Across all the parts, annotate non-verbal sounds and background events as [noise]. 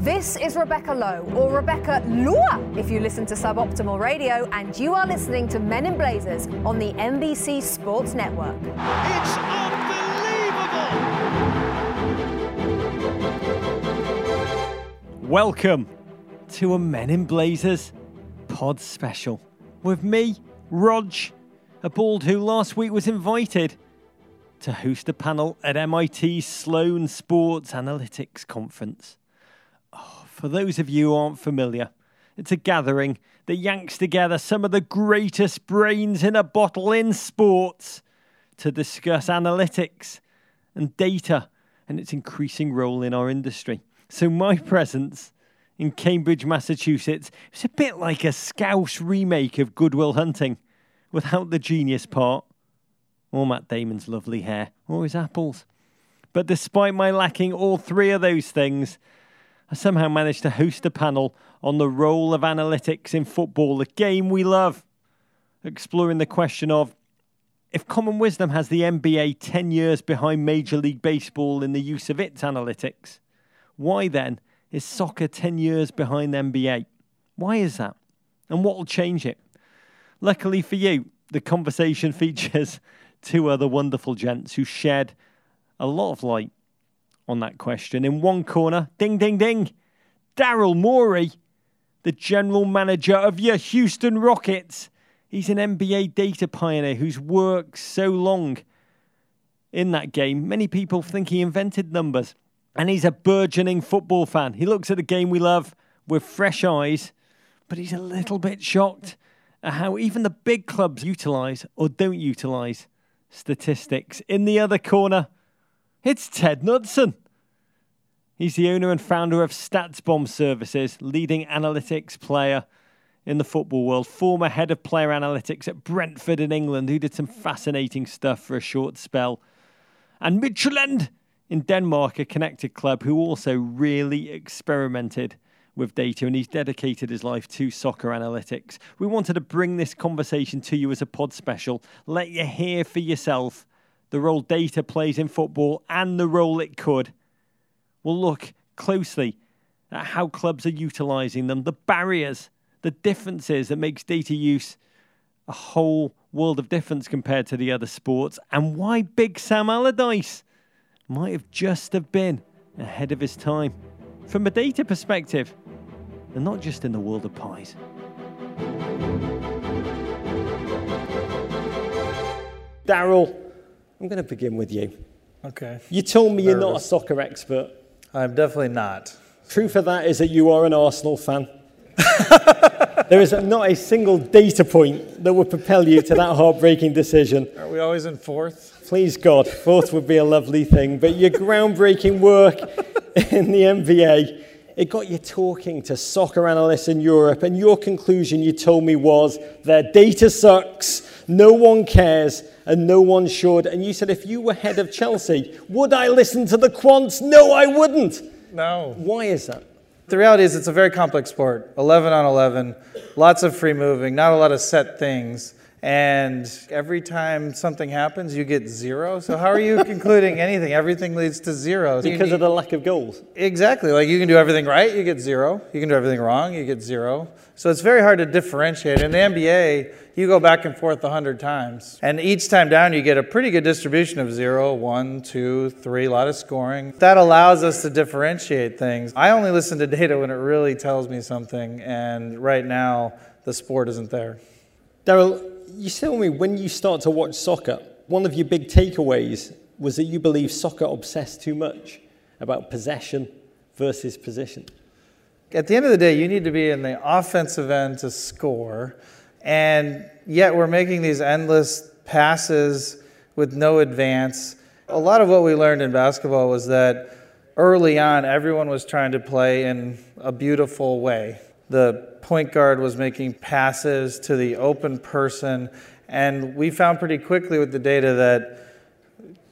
This is Rebecca Lowe, or Rebecca Lua if you listen to Suboptimal Radio, and you are listening to Men in Blazers on the NBC Sports Network. It's unbelievable! Welcome to a Men in Blazers pod special with me, Rog, a bald who last week was invited to host a panel at MIT's Sloan Sports Analytics Conference. For those of you who aren't familiar, it's a gathering that yanks together some of the greatest brains in a bottle in sports to discuss analytics and data and its increasing role in our industry. So, my presence in Cambridge, Massachusetts, was a bit like a Scouse remake of Good Will Hunting without the genius part, or Matt Damon's lovely hair, or his apples. But despite my lacking all three of those things, I somehow managed to host a panel on the role of analytics in football, the game we love, exploring the question of if common wisdom has the NBA 10 years behind Major League Baseball in the use of its analytics, why then is soccer 10 years behind the NBA? Why is that? And what will change it? Luckily for you, the conversation [laughs] features two other wonderful gents who shed a lot of light on that question. In one corner, ding, ding, ding, Daryl Morey, the general manager of your Houston Rockets. He's an NBA data pioneer who's worked so long in that game. Many people think he invented numbers. And he's a burgeoning football fan. He looks at the game we love with fresh eyes, but he's a little bit shocked at how even the big clubs utilize or don't utilize statistics. In the other corner, it's Ted Knutson. He's the owner and founder of StatsBomb Services, leading analytics player in the football world, former head of player analytics at Brentford in England, who did some fascinating stuff for a short spell. And Midtjylland in Denmark, a connected club who also really experimented with data and he's dedicated his life to soccer analytics. We wanted to bring this conversation to you as a pod special, let you hear for yourself the role data plays in football and the role it could. We'll look closely at how clubs are utilizing them, the barriers, the differences that makes data use a whole world of difference compared to the other sports, and why Big Sam Allardyce might have just have been ahead of his time from a data perspective, and not just in the world of pies. Daryl, I'm going to begin with you. Okay. You told me you're not a soccer expert. I'm definitely not. Truth of that is that you are an Arsenal fan. [laughs] there is not a single data point that would propel you to that heartbreaking decision. [laughs] Are we always in fourth? Please God, fourth would be a lovely thing. But your groundbreaking work [laughs] in the NBA, it got you talking to soccer analysts in Europe, and your conclusion you told me was their data sucks, no one cares, and no one should. And you said if you were head of Chelsea, would I listen to the quants? No, I wouldn't. No. Why is that? The reality is, it's a very complex sport 11 on 11, lots of free moving, not a lot of set things. And every time something happens, you get zero. So, how are you [laughs] concluding anything? Everything leads to zero. So Because of the lack of goals. Exactly. Like you can do everything right, you get zero. You can do everything wrong, you get zero. So it's very hard to differentiate. In the NBA, you go back and forth a hundred times, and each time down, you get a pretty good distribution of zero, one, two, three. A lot of scoring. That allows us to differentiate things. I only listen to data when it really tells me something, and right now, the sport isn't there. Daryl, you tell me when you start to watch soccer, one of your big takeaways was that you believe soccer obsessed too much about possession versus position. At the end of the day, you need to be in the offensive end to score, and yet we're making these endless passes with no advance. A lot of what we learned in basketball was that early on, everyone was trying to play in a beautiful way. The point guard was making passes to the open person, and we found pretty quickly with the data that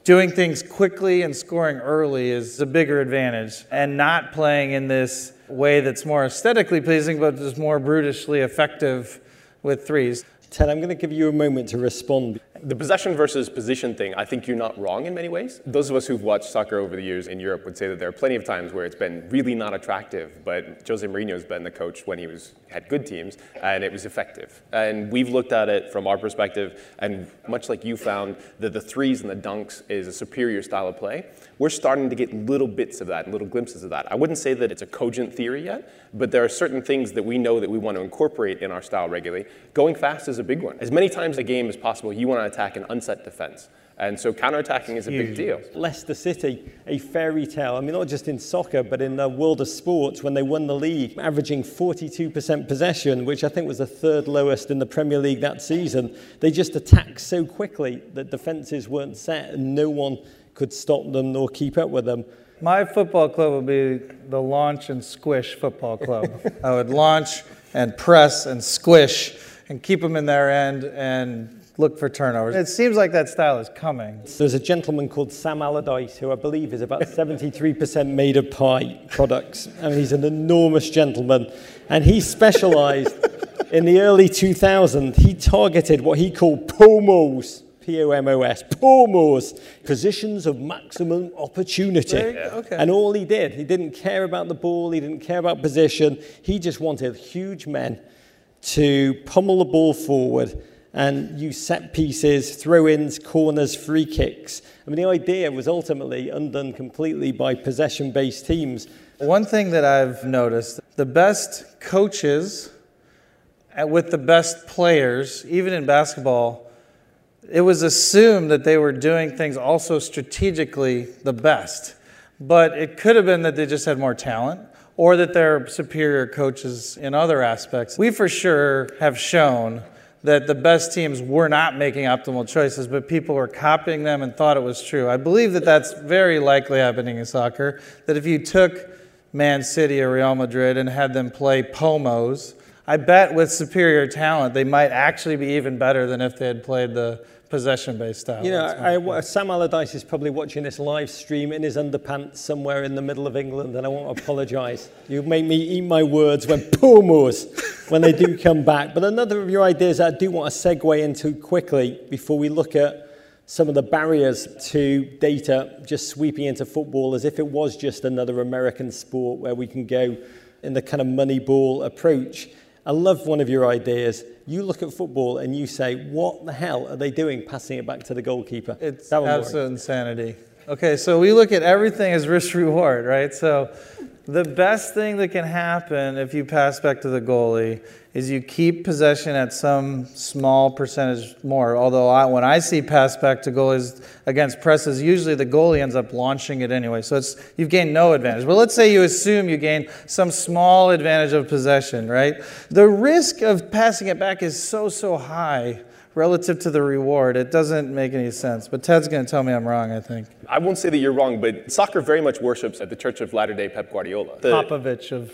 doing things quickly and scoring early is a bigger advantage and not playing in this way that's more aesthetically pleasing but just more brutishly effective with threes Ted, I'm going to give you a moment to respond. The possession versus position thing, I think you're not wrong in many ways. Those of us who've watched soccer over the years in Europe would say that there are plenty of times where it's been really not attractive, but Jose Mourinho's been the coach when he was had good teams and it was effective. And we've looked at it from our perspective, and much like you found that the threes and the dunks is a superior style of play, we're starting to get little bits of that, little glimpses of that. I wouldn't say that it's a cogent theory yet, but there are certain things that we know that we want to incorporate in our style regularly. Going fast is a big one. As many times a game as possible, you want to attack an unset defense. And so counterattacking is a big deal. Leicester City, a fairy tale. I mean, not just in soccer, but in the world of sports, when they won the league, averaging 42% possession, which I think was the third lowest in the Premier League that season. They just attacked so quickly that defences weren't set and no one could stop them nor keep up with them. My football club would be the Launch and Squish Football Club. I would launch and press and squish and keep them in their end and look for turnovers. It seems like that style is coming. There's a gentleman called Sam Allardyce, who I believe is about 73% made of pie products. I mean, he's an enormous gentleman. And he specialized in the early 2000s, he targeted what he called POMOs. P-O-M-O-S, POMOs, positions of maximum opportunity. Okay. And all he did, he didn't care about the ball, he didn't care about position. He just wanted huge men to pummel the ball forward and use set pieces, throw ins, corners, free kicks. I mean, the idea was ultimately undone completely by possession based teams. One thing that I've noticed the best coaches with the best players, even in basketball, it was assumed that they were doing things also strategically the best. But it could have been that they just had more talent or that they're superior coaches in other aspects. We for sure have shown that the best teams were not making optimal choices, but people were copying them and thought it was true. I believe that that's very likely happening in soccer. That if you took Man City or Real Madrid and had them play pomos, I bet with superior talent, they might actually be even better than if they had played the possession based style. You know, I, Sam Allardyce is probably watching this live stream in his underpants somewhere in the middle of England, and I want to apologise. [laughs] You make me eat my words when [laughs] pomos when they do come back. But another of your ideas I do want to segue into quickly before we look at some of the barriers to data just sweeping into football as if it was just another American sport where we can go in the kind of money ball approach. I love one of your ideas. You look at football and you say, what the hell are they doing passing it back to the goalkeeper? It's absolute insanity. Okay, so we look at everything as risk reward, right? So the best thing that can happen if you pass back to the goalie is you keep possession at some small percentage more. Although I, when I see pass back to goalies against presses, usually the goalie ends up launching it anyway. So it's you've gained no advantage. But let's say you assume you gain some small advantage of possession, right? The risk of passing it back is so so high relative to the reward. It doesn't make any sense. But Ted's going to tell me I'm wrong, I think. I won't say that you're wrong, but soccer very much worships at the Church of Latter day Pep Guardiola. The, Popovich of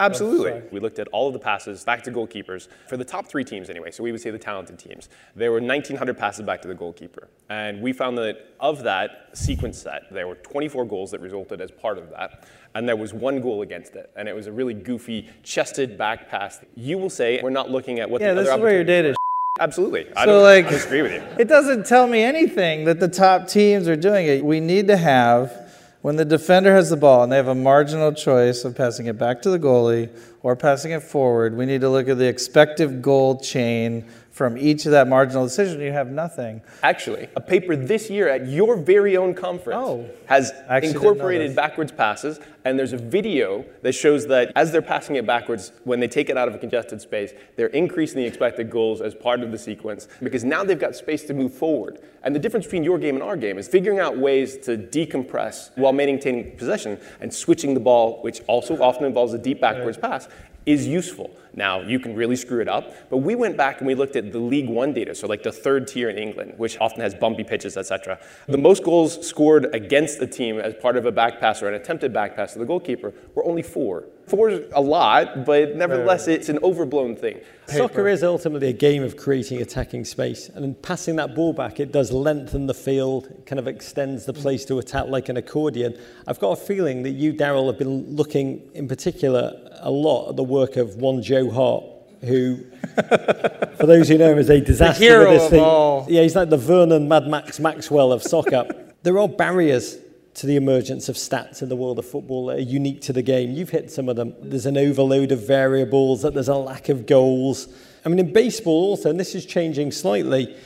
Absolutely. Oh, we looked at all of the passes back to goalkeepers for the top three teams anyway. So we would say the talented teams. There were 1,900 passes back to the goalkeeper. And we found that of that sequence set, there were 24 goals that resulted as part of that. And there was one goal against it. And it was a really goofy, chested back pass. You will say we're not looking at what yeah, the other this is where your data Absolutely. I so like, disagree with you. It doesn't tell me anything that the top teams are doing it. We need to have when the defender has the ball and they have a marginal choice of passing it back to the goalie or passing it forward, we need to look at the expected goal chain from each of that marginal decision, you have nothing. Actually, a paper this year at your very own conference oh, has incorporated backwards passes, and there's a video that shows that as they're passing it backwards, when they take it out of a congested space, they're increasing the expected goals as part of the sequence because now they've got space to move forward. And the difference between your game and our game is figuring out ways to decompress while maintaining possession and switching the ball, which also often involves a deep backwards pass, is useful. Now, you can really screw it up, but we went back and we looked at the League One data, so like the third tier in England, which often has bumpy pitches, etc. The most goals scored against a team as part of a back pass or an attempted back pass to the goalkeeper were only four. Four is a lot, but nevertheless, it's an overblown thing. Soccer is ultimately a game of creating attacking space, and in passing that ball back, it does lengthen the field, it kind of extends the place to attack like an accordion. I've got a feeling that you, Daryl, have been looking in particular a lot at the work of one Joe Hart, who, [laughs] for those who know him, is a disaster. The hero with this of thing. all. Yeah, he's like the Vernon Mad Max Maxwell of soccer. [laughs] there are barriers to the emergence of stats in the world of football that are unique to the game. You've hit some of them. There's an overload of variables, that there's a lack of goals. I mean, in baseball also, and this is changing slightly,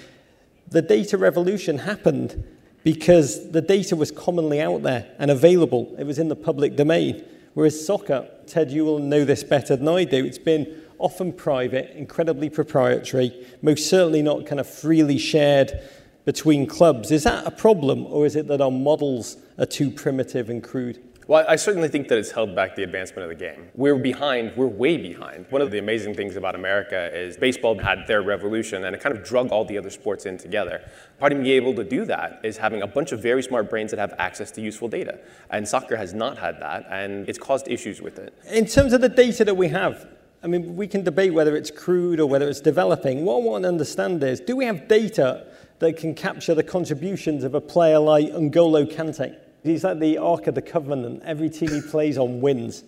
the data revolution happened because the data was commonly out there and available. It was in the public domain. Whereas soccer, Ted, you will know this better than I do, it's been often private, incredibly proprietary, most certainly not kind of freely shared between clubs. Is that a problem, or is it that our models are too primitive and crude? Well, I certainly think that it's held back the advancement of the game. We're behind, we're way behind. One of the amazing things about America is baseball had their revolution and it kind of drug all the other sports in together. Part of being able to do that is having a bunch of very smart brains that have access to useful data. And soccer has not had that, and it's caused issues with it. In terms of the data that we have, I mean, we can debate whether it's crude or whether it's developing. What I want to understand is do we have data that can capture the contributions of a player like N'Golo Kante? He's like the Ark of the Covenant. Every team he plays on wins.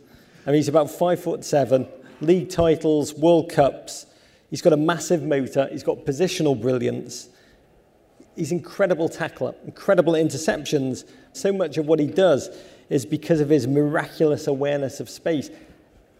I mean, he's about five foot seven, league titles, World Cups. He's got a massive motor. He's got positional brilliance. He's incredible tackler, incredible interceptions. So much of what he does is because of his miraculous awareness of space.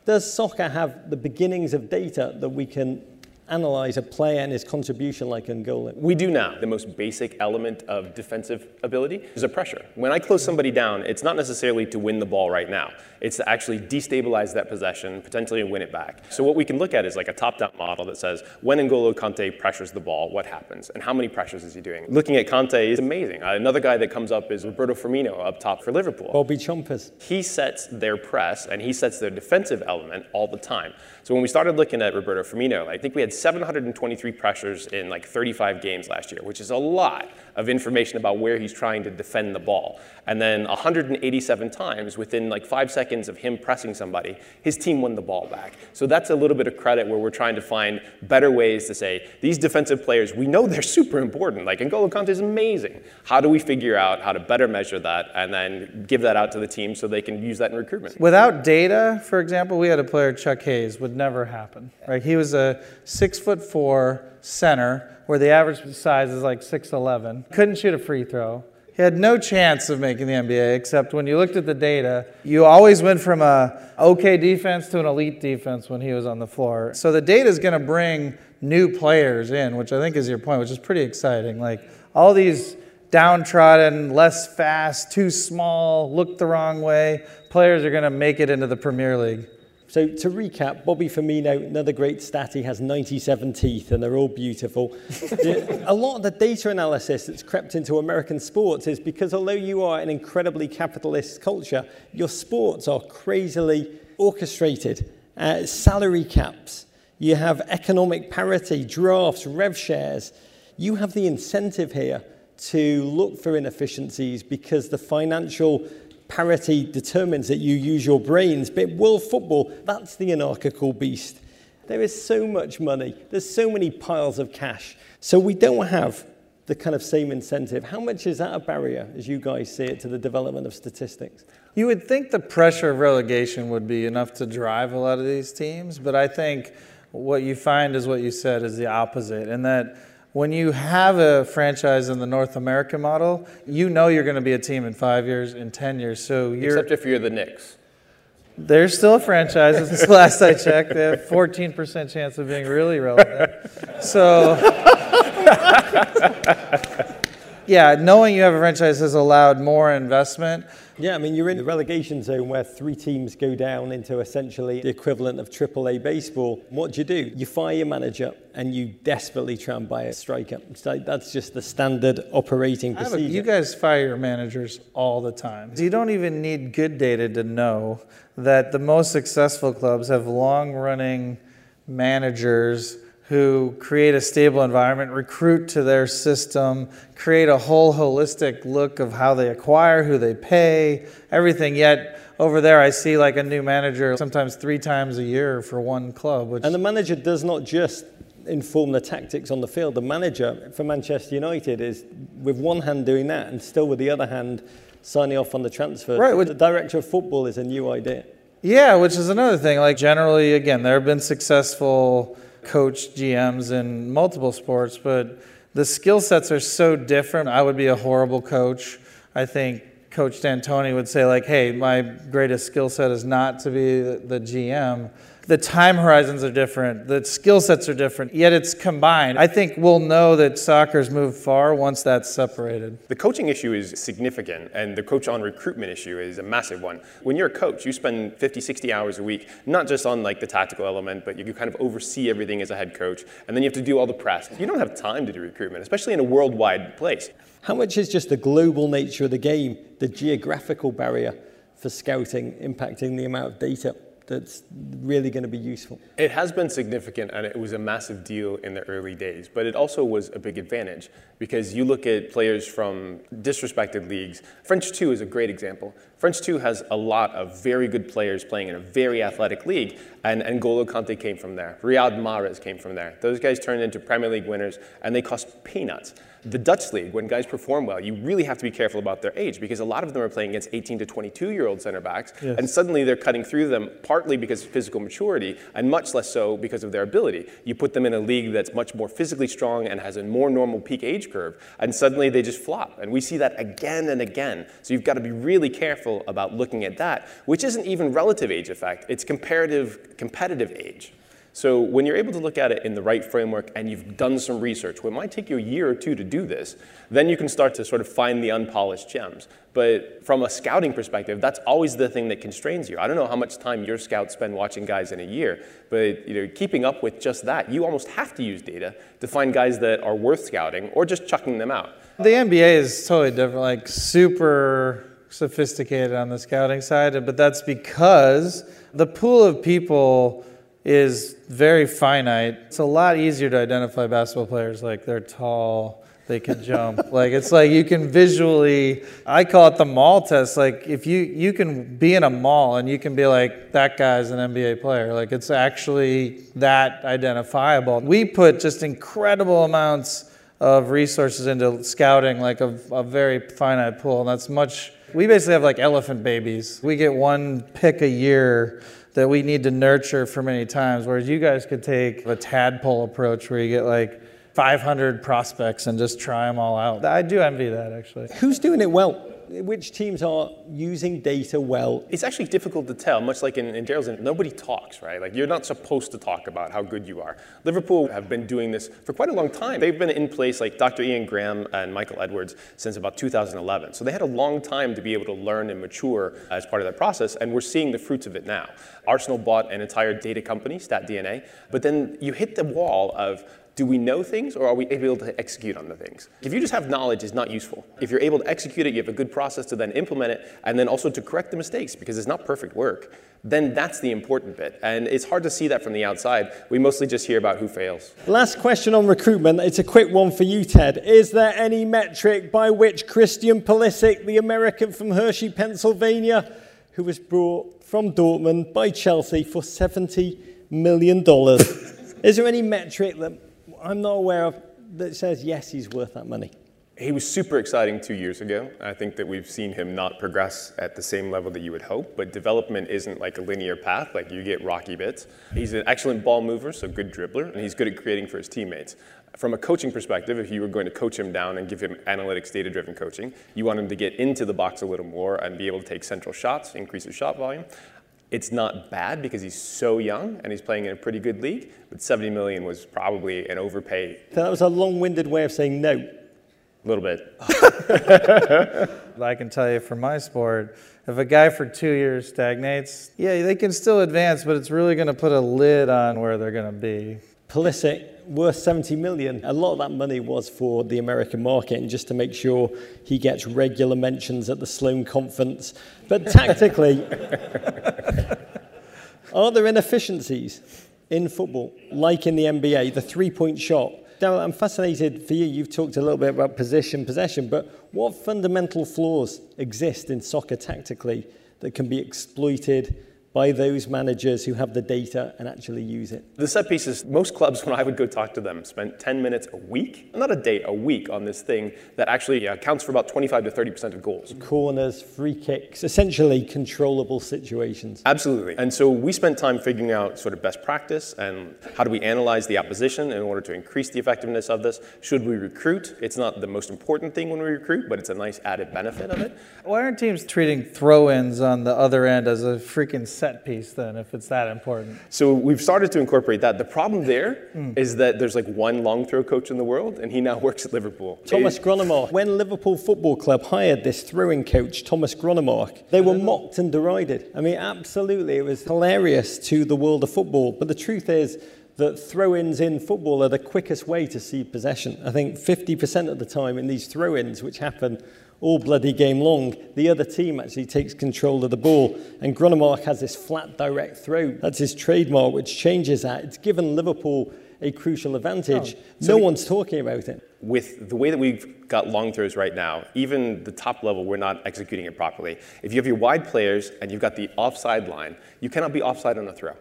Does soccer have the beginnings of data that we can analyze a player and his contribution like N'Golo? We do now. The most basic element of defensive ability is a pressure. When I close somebody down, it's not necessarily to win the ball right now. It's to actually destabilize that possession, potentially win it back. So what we can look at is like a top-down model that says when N'Golo Kante pressures the ball, what happens, and how many pressures is he doing? Looking at Kante is amazing. Uh, another guy that comes up is Roberto Firmino up top for Liverpool. Bobby Chompers. He sets their press and he sets their defensive element all the time. So when we started looking at Roberto Firmino, I think we had 723 pressures in like 35 games last year, which is a lot of information about where he's trying to defend the ball. And then 187 times within like five seconds of him pressing somebody, his team won the ball back. So that's a little bit of credit where we're trying to find better ways to say, these defensive players, we know they're [laughs] super important. Like N'Golo Kante is amazing. How do we figure out how to better measure that and then give that out to the team so they can use that in recruitment? Without data, for example, we had a player, Chuck Hayes, would never happen. Right? He was a six foot four center where the average size is like 6'11. Couldn't shoot a free throw. He had no chance of making the NBA, except when you looked at the data, you always went from a okay defense to an elite defense when he was on the floor. So the data is going to bring new players in, which I think is your point, which is pretty exciting. Like all these downtrodden, less fast, too small, look the wrong way players are going to make it into the Premier League. So to recap, Bobby Firmino, another great stat, he has 97 teeth and they're all beautiful. a lot of the data analysis that's crept into American sports is because although you are an incredibly capitalist culture, your sports are crazily orchestrated. Uh, salary caps, you have economic parity, drafts, rev shares. You have the incentive here to look for inefficiencies because the financial parity determines that you use your brains. But world football, that's the anarchical beast. There is so much money, there's so many piles of cash. So we don't have the kind of same incentive. How much is that a barrier, as you guys see it, to the development of statistics? You would think the pressure of relegation would be enough to drive a lot of these teams, but I think what you find is what you said is the opposite, and that when you have a franchise in the North American model, you know you're going to be a team in five years, in 10 years. So you're. Except if you're the Knicks. They're still a franchise. Since last I checked, they have 14% chance of being really relevant. So, [laughs] yeah, knowing you have a franchise has allowed more investment. Yeah, I mean, you're in the relegation zone where three teams go down into essentially the equivalent of AAA baseball. What do you do? You fire your manager and you desperately try and buy a striker. So that's just the standard operating procedure. you guys fire your managers all the time. You don't even need good data to know that the most successful clubs have long running managers who create a stable environment, recruit to their system, create a whole holistic look of how they acquire, who they pay, everything. Yet over there, I see like a new manager sometimes three times a year for one club. Which and the manager does not just inform the tactics on the field. The manager for Manchester United is with one hand doing that and still with the other hand signing off on the transfer. Right. The director of football is a new idea. Yeah, which is another thing. Like generally, again, there have been successful coach GMs in multiple sports, but the skill sets are so different. I would be a horrible coach. I think Coach D'Antoni would say, like, hey, my greatest skill set is not to be the, the GM the time horizons are different, the skill sets are different, yet it's combined. I think we'll know that soccer's moved far once that's separated. The coaching issue is significant, and the coach on recruitment issue is a massive one. When you're a coach, you spend 50, 60 hours a week, not just on like the tactical element, but you kind of oversee everything as a head coach, and then you have to do all the press. You don't have time to do recruitment, especially in a worldwide place. How much is just the global nature of the game, the geographical barrier for scouting impacting the amount of data? That's really going to be useful? It has been significant and it was a massive deal in the early days, but it also was a big advantage because you look at players from disrespected leagues. French 2 is a great example. French 2 has a lot of very good players playing in a very athletic league, and N'Golo Kante came from there. Riyad Mahrez came from there. Those guys turned into Premier League winners, and they cost peanuts the Dutch league, when guys perform well, you really have to be careful about their age because a lot of them are playing against 18 to 22 year old center backs, yes. and suddenly they're cutting through them partly because of physical maturity and much less so because of their ability. You put them in a league that's much more physically strong and has a more normal peak age curve, and suddenly they just flop. And we see that again and again. So you've got to be really careful about looking at that, which isn't even relative age effect, it's comparative competitive age. So when you're able to look at it in the right framework and you've done some research, well, it might take you a year or two to do this, then you can start to sort of find the unpolished gems. But from a scouting perspective, that's always the thing that constrains you. I don't know how much time your scouts spend watching guys in a year, but you know, keeping up with just that, you almost have to use data to find guys that are worth scouting or just chucking them out. The NBA is totally different, like super sophisticated on the scouting side, but that's because the pool of people is very finite. It's a lot easier to identify basketball players like they're tall, they can jump. [laughs] like it's like you can visually I call it the mall test. Like if you you can be in a mall and you can be like that guy's an NBA player. Like it's actually that identifiable. We put just incredible amounts of resources into scouting like a, a very finite pool and that's much we basically have like elephant babies. We get one pick a year that we need to nurture for many times, whereas you guys could take a tadpole approach where you get like 500 prospects and just try them all out. I do envy that actually. Who's doing it well? Which teams are using data well? It's actually difficult to tell, much like in, in Gerald's, nobody talks, right? Like you're not supposed to talk about how good you are. Liverpool have been doing this for quite a long time. They've been in place, like Dr. Ian Graham and Michael Edwards, since about 2011. So they had a long time to be able to learn and mature as part of that process, and we're seeing the fruits of it now. Arsenal bought an entire data company, StatDNA, but then you hit the wall of do we know things or are we able to execute on the things? If you just have knowledge, it's not useful. If you're able to execute it, you have a good process to then implement it, and then also to correct the mistakes because it's not perfect work, then that's the important bit. And it's hard to see that from the outside. We mostly just hear about who fails. Last question on recruitment. It's a quick one for you, Ted. Is there any metric by which Christian Pulisic, the American from Hershey, Pennsylvania, who was brought from Dortmund by Chelsea for $70 million, is there any metric that I'm not aware of that says, yes, he's worth that money. He was super exciting two years ago. I think that we've seen him not progress at the same level that you would hope, but development isn't like a linear path, like you get rocky bits. He's an excellent ball mover, so good dribbler, and he's good at creating for his teammates. From a coaching perspective, if you were going to coach him down and give him analytics, data driven coaching, you want him to get into the box a little more and be able to take central shots, increase his shot volume. It's not bad because he's so young and he's playing in a pretty good league, but 70 million was probably an overpay. That was a long-winded way of saying no. A little bit. [laughs] I can tell you from my sport, if a guy for two years stagnates, yeah, they can still advance, but it's really going to put a lid on where they're going to be. Pulisic worth 70 million. A lot of that money was for the American market and just to make sure he gets regular mentions at the Sloan conference. But [laughs] tactically, are there inefficiencies in football, like in the NBA, the three point shot? Daryl, I'm fascinated for you. You've talked a little bit about position, possession, but what fundamental flaws exist in soccer tactically that can be exploited by those managers who have the data and actually use it. The set pieces, most clubs, [laughs] when I would go talk to them, spent 10 minutes a week, not a day, a week on this thing that actually uh, accounts for about 25 to 30% of goals. Corners, free kicks, essentially controllable situations. Absolutely. And so we spent time figuring out sort of best practice and how do we analyze the opposition in order to increase the effectiveness of this. Should we recruit? It's not the most important thing when we recruit, but it's a nice added benefit of it. Why aren't teams treating throw ins on the other end as a freaking set piece then, if it's that important? So we've started to incorporate that. The problem there mm. is that there's like one long throw coach in the world, and he now [laughs] works at Liverpool. Thomas Gronnemark. When Liverpool Football Club hired this throwing coach, Thomas Gronnemark, they were mocked and derided. I mean, absolutely, it was hilarious to the world of football. But the truth is, that throw ins in football are the quickest way to see possession. I think 50% of the time in these throw ins, which happen all bloody game long, the other team actually takes control of the ball. And Gronnemark has this flat, direct throw. That's his trademark, which changes that. It's given Liverpool a crucial advantage. Oh, so no we, one's talking about it. With the way that we've got long throws right now, even the top level, we're not executing it properly. If you have your wide players and you've got the offside line, you cannot be offside on a throw.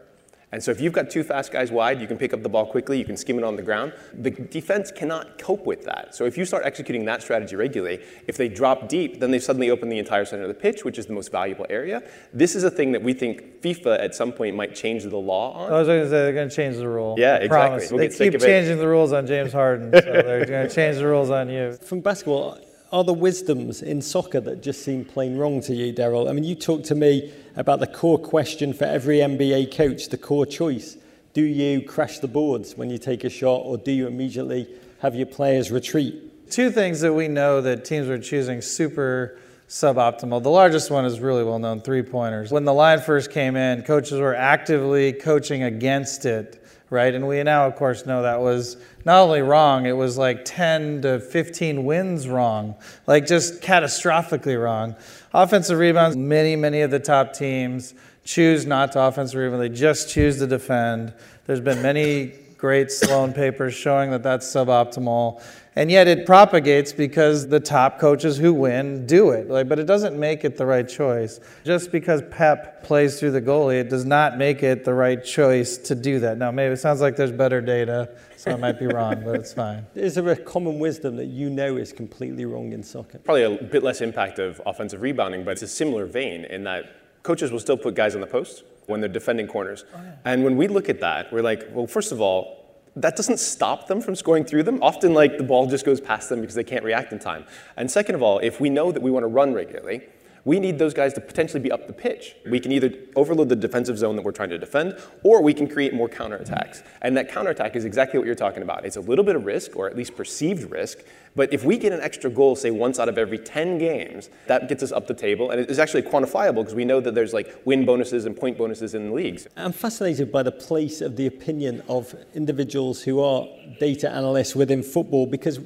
And so if you've got two fast guys wide, you can pick up the ball quickly, you can skim it on the ground. The defense cannot cope with that. So if you start executing that strategy regularly, if they drop deep, then they suddenly open the entire center of the pitch, which is the most valuable area. This is a thing that we think FIFA at some point might change the law on. I was going to say they're going to change the rule. Yeah, exactly. We'll they keep changing the rules on James Harden, so they're going [laughs] to change the rules on you. From basketball, are the wisdoms in soccer that just seem plain wrong to you, Daryl? I mean, you talked to me about the core question for every NBA coach, the core choice. Do you crash the boards when you take a shot, or do you immediately have your players retreat? Two things that we know that teams are choosing super suboptimal. The largest one is really well known three pointers. When the line first came in, coaches were actively coaching against it right? And we now, of course, know that was not only wrong, it was like 10 to 15 wins wrong, like just catastrophically wrong. Offensive rebounds, many, many of the top teams choose not to offensive rebound, they just choose to defend. There's been many great Sloan papers showing that that's suboptimal. And yet it propagates because the top coaches who win do it. Like, but it doesn't make it the right choice. Just because Pep plays through the goalie, it does not make it the right choice to do that. Now, maybe it sounds like there's better data, so I might be wrong, but it's fine. [laughs] Is there a common wisdom that you know is completely wrong in soccer? Probably a bit less impact of offensive rebounding, but it's a similar vein in that coaches will still put guys on the post when they're defending corners. Oh, yeah. And when we look at that, we're like, well, first of all, that doesn't stop them from scoring through them. Often, like, the ball just goes past them because they can't react in time. And second of all, if we know that we want to run regularly, we need those guys to potentially be up the pitch. We can either overload the defensive zone that we're trying to defend, or we can create more counterattacks. And that counterattack is exactly what you're talking about. It's a little bit of risk, or at least perceived risk, but if we get an extra goal, say once out of every 10 games, that gets us up the table, and it's actually quantifiable because we know that there's like win bonuses and point bonuses in the leagues. I'm fascinated by the place of the opinion of individuals who are data analysts within football because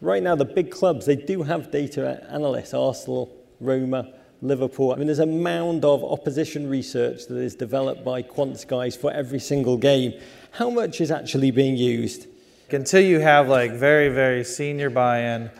right now the big clubs, they do have data analysts, Arsenal, Roma, Liverpool. I mean, there's a mound of opposition research that is developed by quants guys for every single game. How much is actually being used? Until you have like very, very senior buy in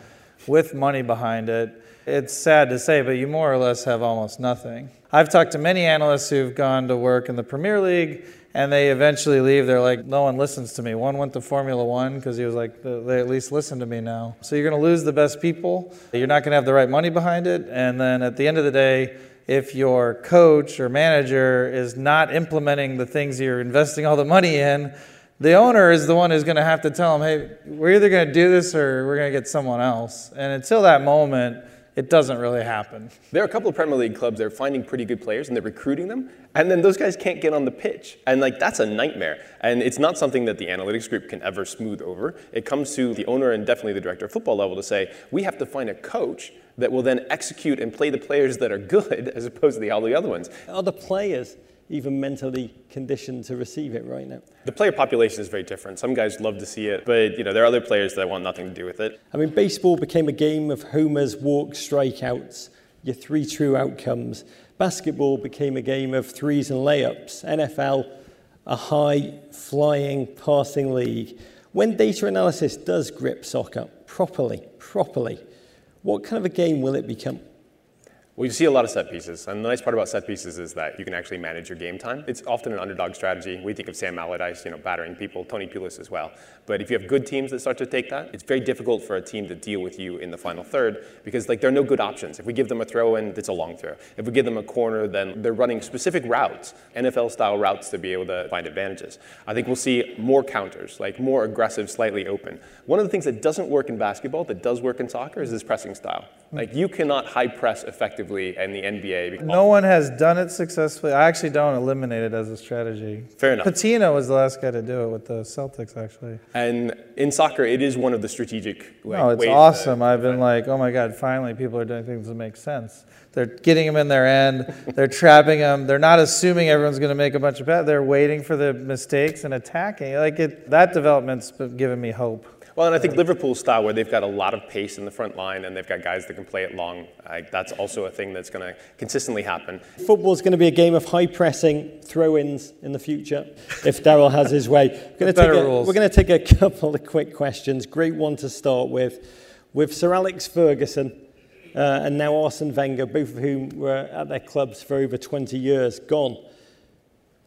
with money behind it, it's sad to say, but you more or less have almost nothing. I've talked to many analysts who've gone to work in the Premier League and they eventually leave. They're like, no one listens to me. One went to Formula One because he was like, they at least listen to me now. So you're going to lose the best people. You're not going to have the right money behind it. And then at the end of the day, if your coach or manager is not implementing the things you're investing all the money in, the owner is the one who's going to have to tell them, hey, we're either going to do this or we're going to get someone else. And until that moment, it doesn't really happen. There are a couple of Premier League clubs that are finding pretty good players and they're recruiting them, and then those guys can't get on the pitch. And like that's a nightmare. And it's not something that the analytics group can ever smooth over. It comes to the owner and definitely the director of football level to say, we have to find a coach that will then execute and play the players that are good [laughs] as opposed to the, all the other ones. Are the players even mentally conditioned to receive it right now. The player population is very different. Some guys love to see it, but you know there are other players that want nothing to do with it. I mean, baseball became a game of homers, walks, strikeouts, your three true outcomes. Basketball became a game of threes and layups. NFL, a high flying passing league. When data analysis does grip soccer properly, properly, what kind of a game will it become? Well, you see a lot of set pieces, and the nice part about set pieces is that you can actually manage your game time. It's often an underdog strategy. We think of Sam Allardyce, you know, battering people, Tony Pulis as well. But if you have good teams that start to take that, it's very difficult for a team to deal with you in the final third because like there are no good options. If we give them a throw in, it's a long throw. If we give them a corner, then they're running specific routes, NFL-style routes to be able to find advantages. I think we'll see more counters, like more aggressive, slightly open. One of the things that doesn't work in basketball that does work in soccer is this pressing style. Like you cannot high press effectively in the NBA. No one has done it successfully. I actually don't eliminate it as a strategy. Fair enough. Pitino was the last guy to do it with the Celtics, actually. And in soccer, it is one of the strategic. Like, no, it's awesome. to- I've been like, oh my god, finally people are doing things that make sense. They're getting them in their end. [laughs] They're trapping them. They're not assuming everyone's going to make a bunch of bets. They're waiting for the mistakes and attacking. Like it, that development's given me hope. Well, and I think Liverpool's style, where they've got a lot of pace in the front line and they've got guys that can play it long, like, that's also a thing that's going to consistently happen. Football's going to be a game of high pressing throw ins in the future if Daryl has his way. [laughs] We're going, to better take a, rules. we're going to take a couple of quick questions. Great one to start with. With Sir Alex Ferguson uh, and now Arsene Wenger, both of whom were at their clubs for over 20 years, gone.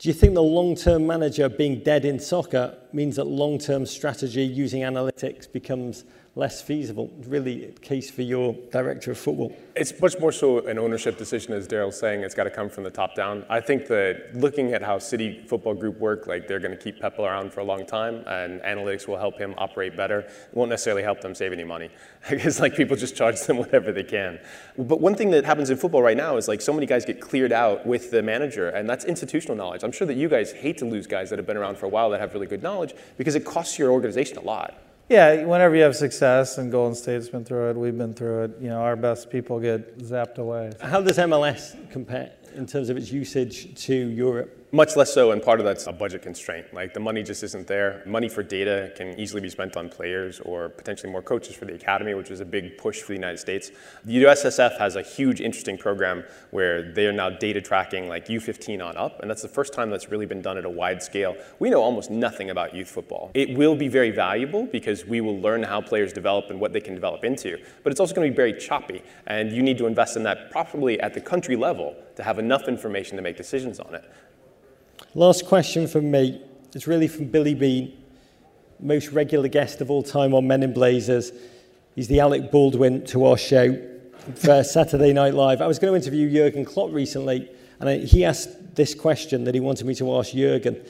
Do you think the long term manager being dead in soccer means that long term strategy using analytics becomes less feasible? Really, case for your director of football. It's much more so an ownership decision, as Daryl's saying. It's got to come from the top down. I think that looking at how City Football Group work, like they're going to keep Pep around for a long time, and analytics will help him operate better. It won't necessarily help them save any money, [laughs] because like people just charge them [laughs] whatever they can. But one thing that happens in football right now is like so many guys get cleared out with the manager, and that's institutional knowledge. I'm sure that you guys hate to lose guys that have been around for a while that have really good knowledge because it costs your organization a lot. Yeah, whenever you have success, and Golden State's been through it, we've been through it. You know, our best people get zapped away. How does MLS compare in terms of its usage to Europe? Much less so, and part of that's a budget constraint. Like the money just isn't there. Money for data can easily be spent on players or potentially more coaches for the academy, which is a big push for the United States. The USSF has a huge, interesting program where they are now data tracking like U15 on up, and that's the first time that's really been done at a wide scale. We know almost nothing about youth football. It will be very valuable because we will learn how players develop and what they can develop into, but it's also going to be very choppy, and you need to invest in that probably at the country level to have enough information to make decisions on it. Last question from me. It's really from Billy Beane, most regular guest of all time on Men in Blazers. He's the Alec Baldwin to our show for Saturday Night Live. I was going to interview Jurgen Klopp recently, and I, he asked this question that he wanted me to ask Jurgen.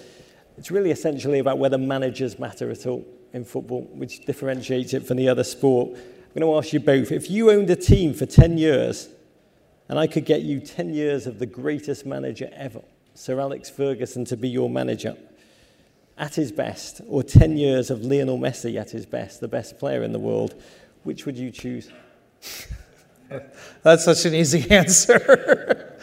It's really essentially about whether managers matter at all in football, which differentiates it from the other sport. I'm going to ask you both. If you owned a team for 10 years, and I could get you 10 years of the greatest manager ever, Sir Alex Ferguson, to be your manager at his best, or 10 years of Lionel Messi at his best, the best player in the world, which would you choose? [laughs] That's such an easy [laughs] answer.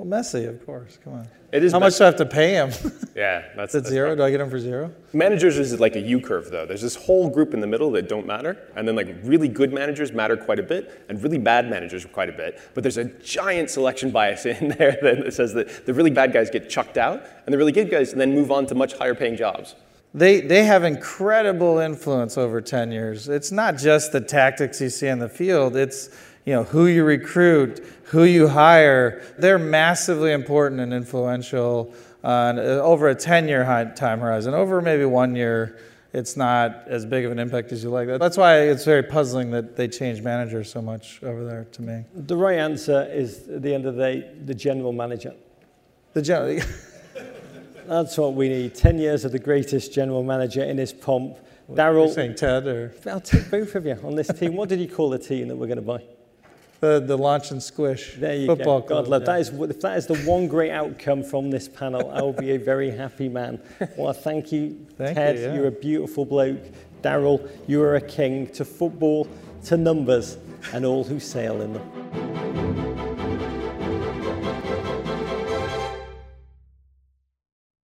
Well, Messi, of course. Come on. It is How much do I have to pay him? [laughs] Yeah, that's, Is it zero? Do I get him for zero? Managers is like a U curve, though. There's this whole group in the middle that don't matter, and then like really good managers matter quite a bit, and really bad managers quite a bit. But there's a giant selection bias [laughs] in there that says that the really bad guys get chucked out, and the really good guys then move on to much higher paying jobs. They, they have incredible influence over 10 years. It's not just the tactics you see on the field, it's you know, who you recruit, who you hire. They're massively important and influential on uh, over a 10 year time horizon. Over maybe one year, it's not as big of an impact as you like. That's why it's very puzzling that they change managers so much over there to me. The right answer is, at the end of the day, the general manager. The general, [laughs] That's what we need. 10 years of the greatest general manager in his pomp. Daryl, saying Ted or I'll take both of you on this team. What did you call the team that we're going to buy? The, the launch and squish There you football go. club. God love. yeah. That is, if that is the one great outcome from this panel, I will be a very happy man. Well, thank you, Thank Ted. you, yeah. You're a beautiful bloke. Daryl, you are a king to football, to numbers, and all who sail in them.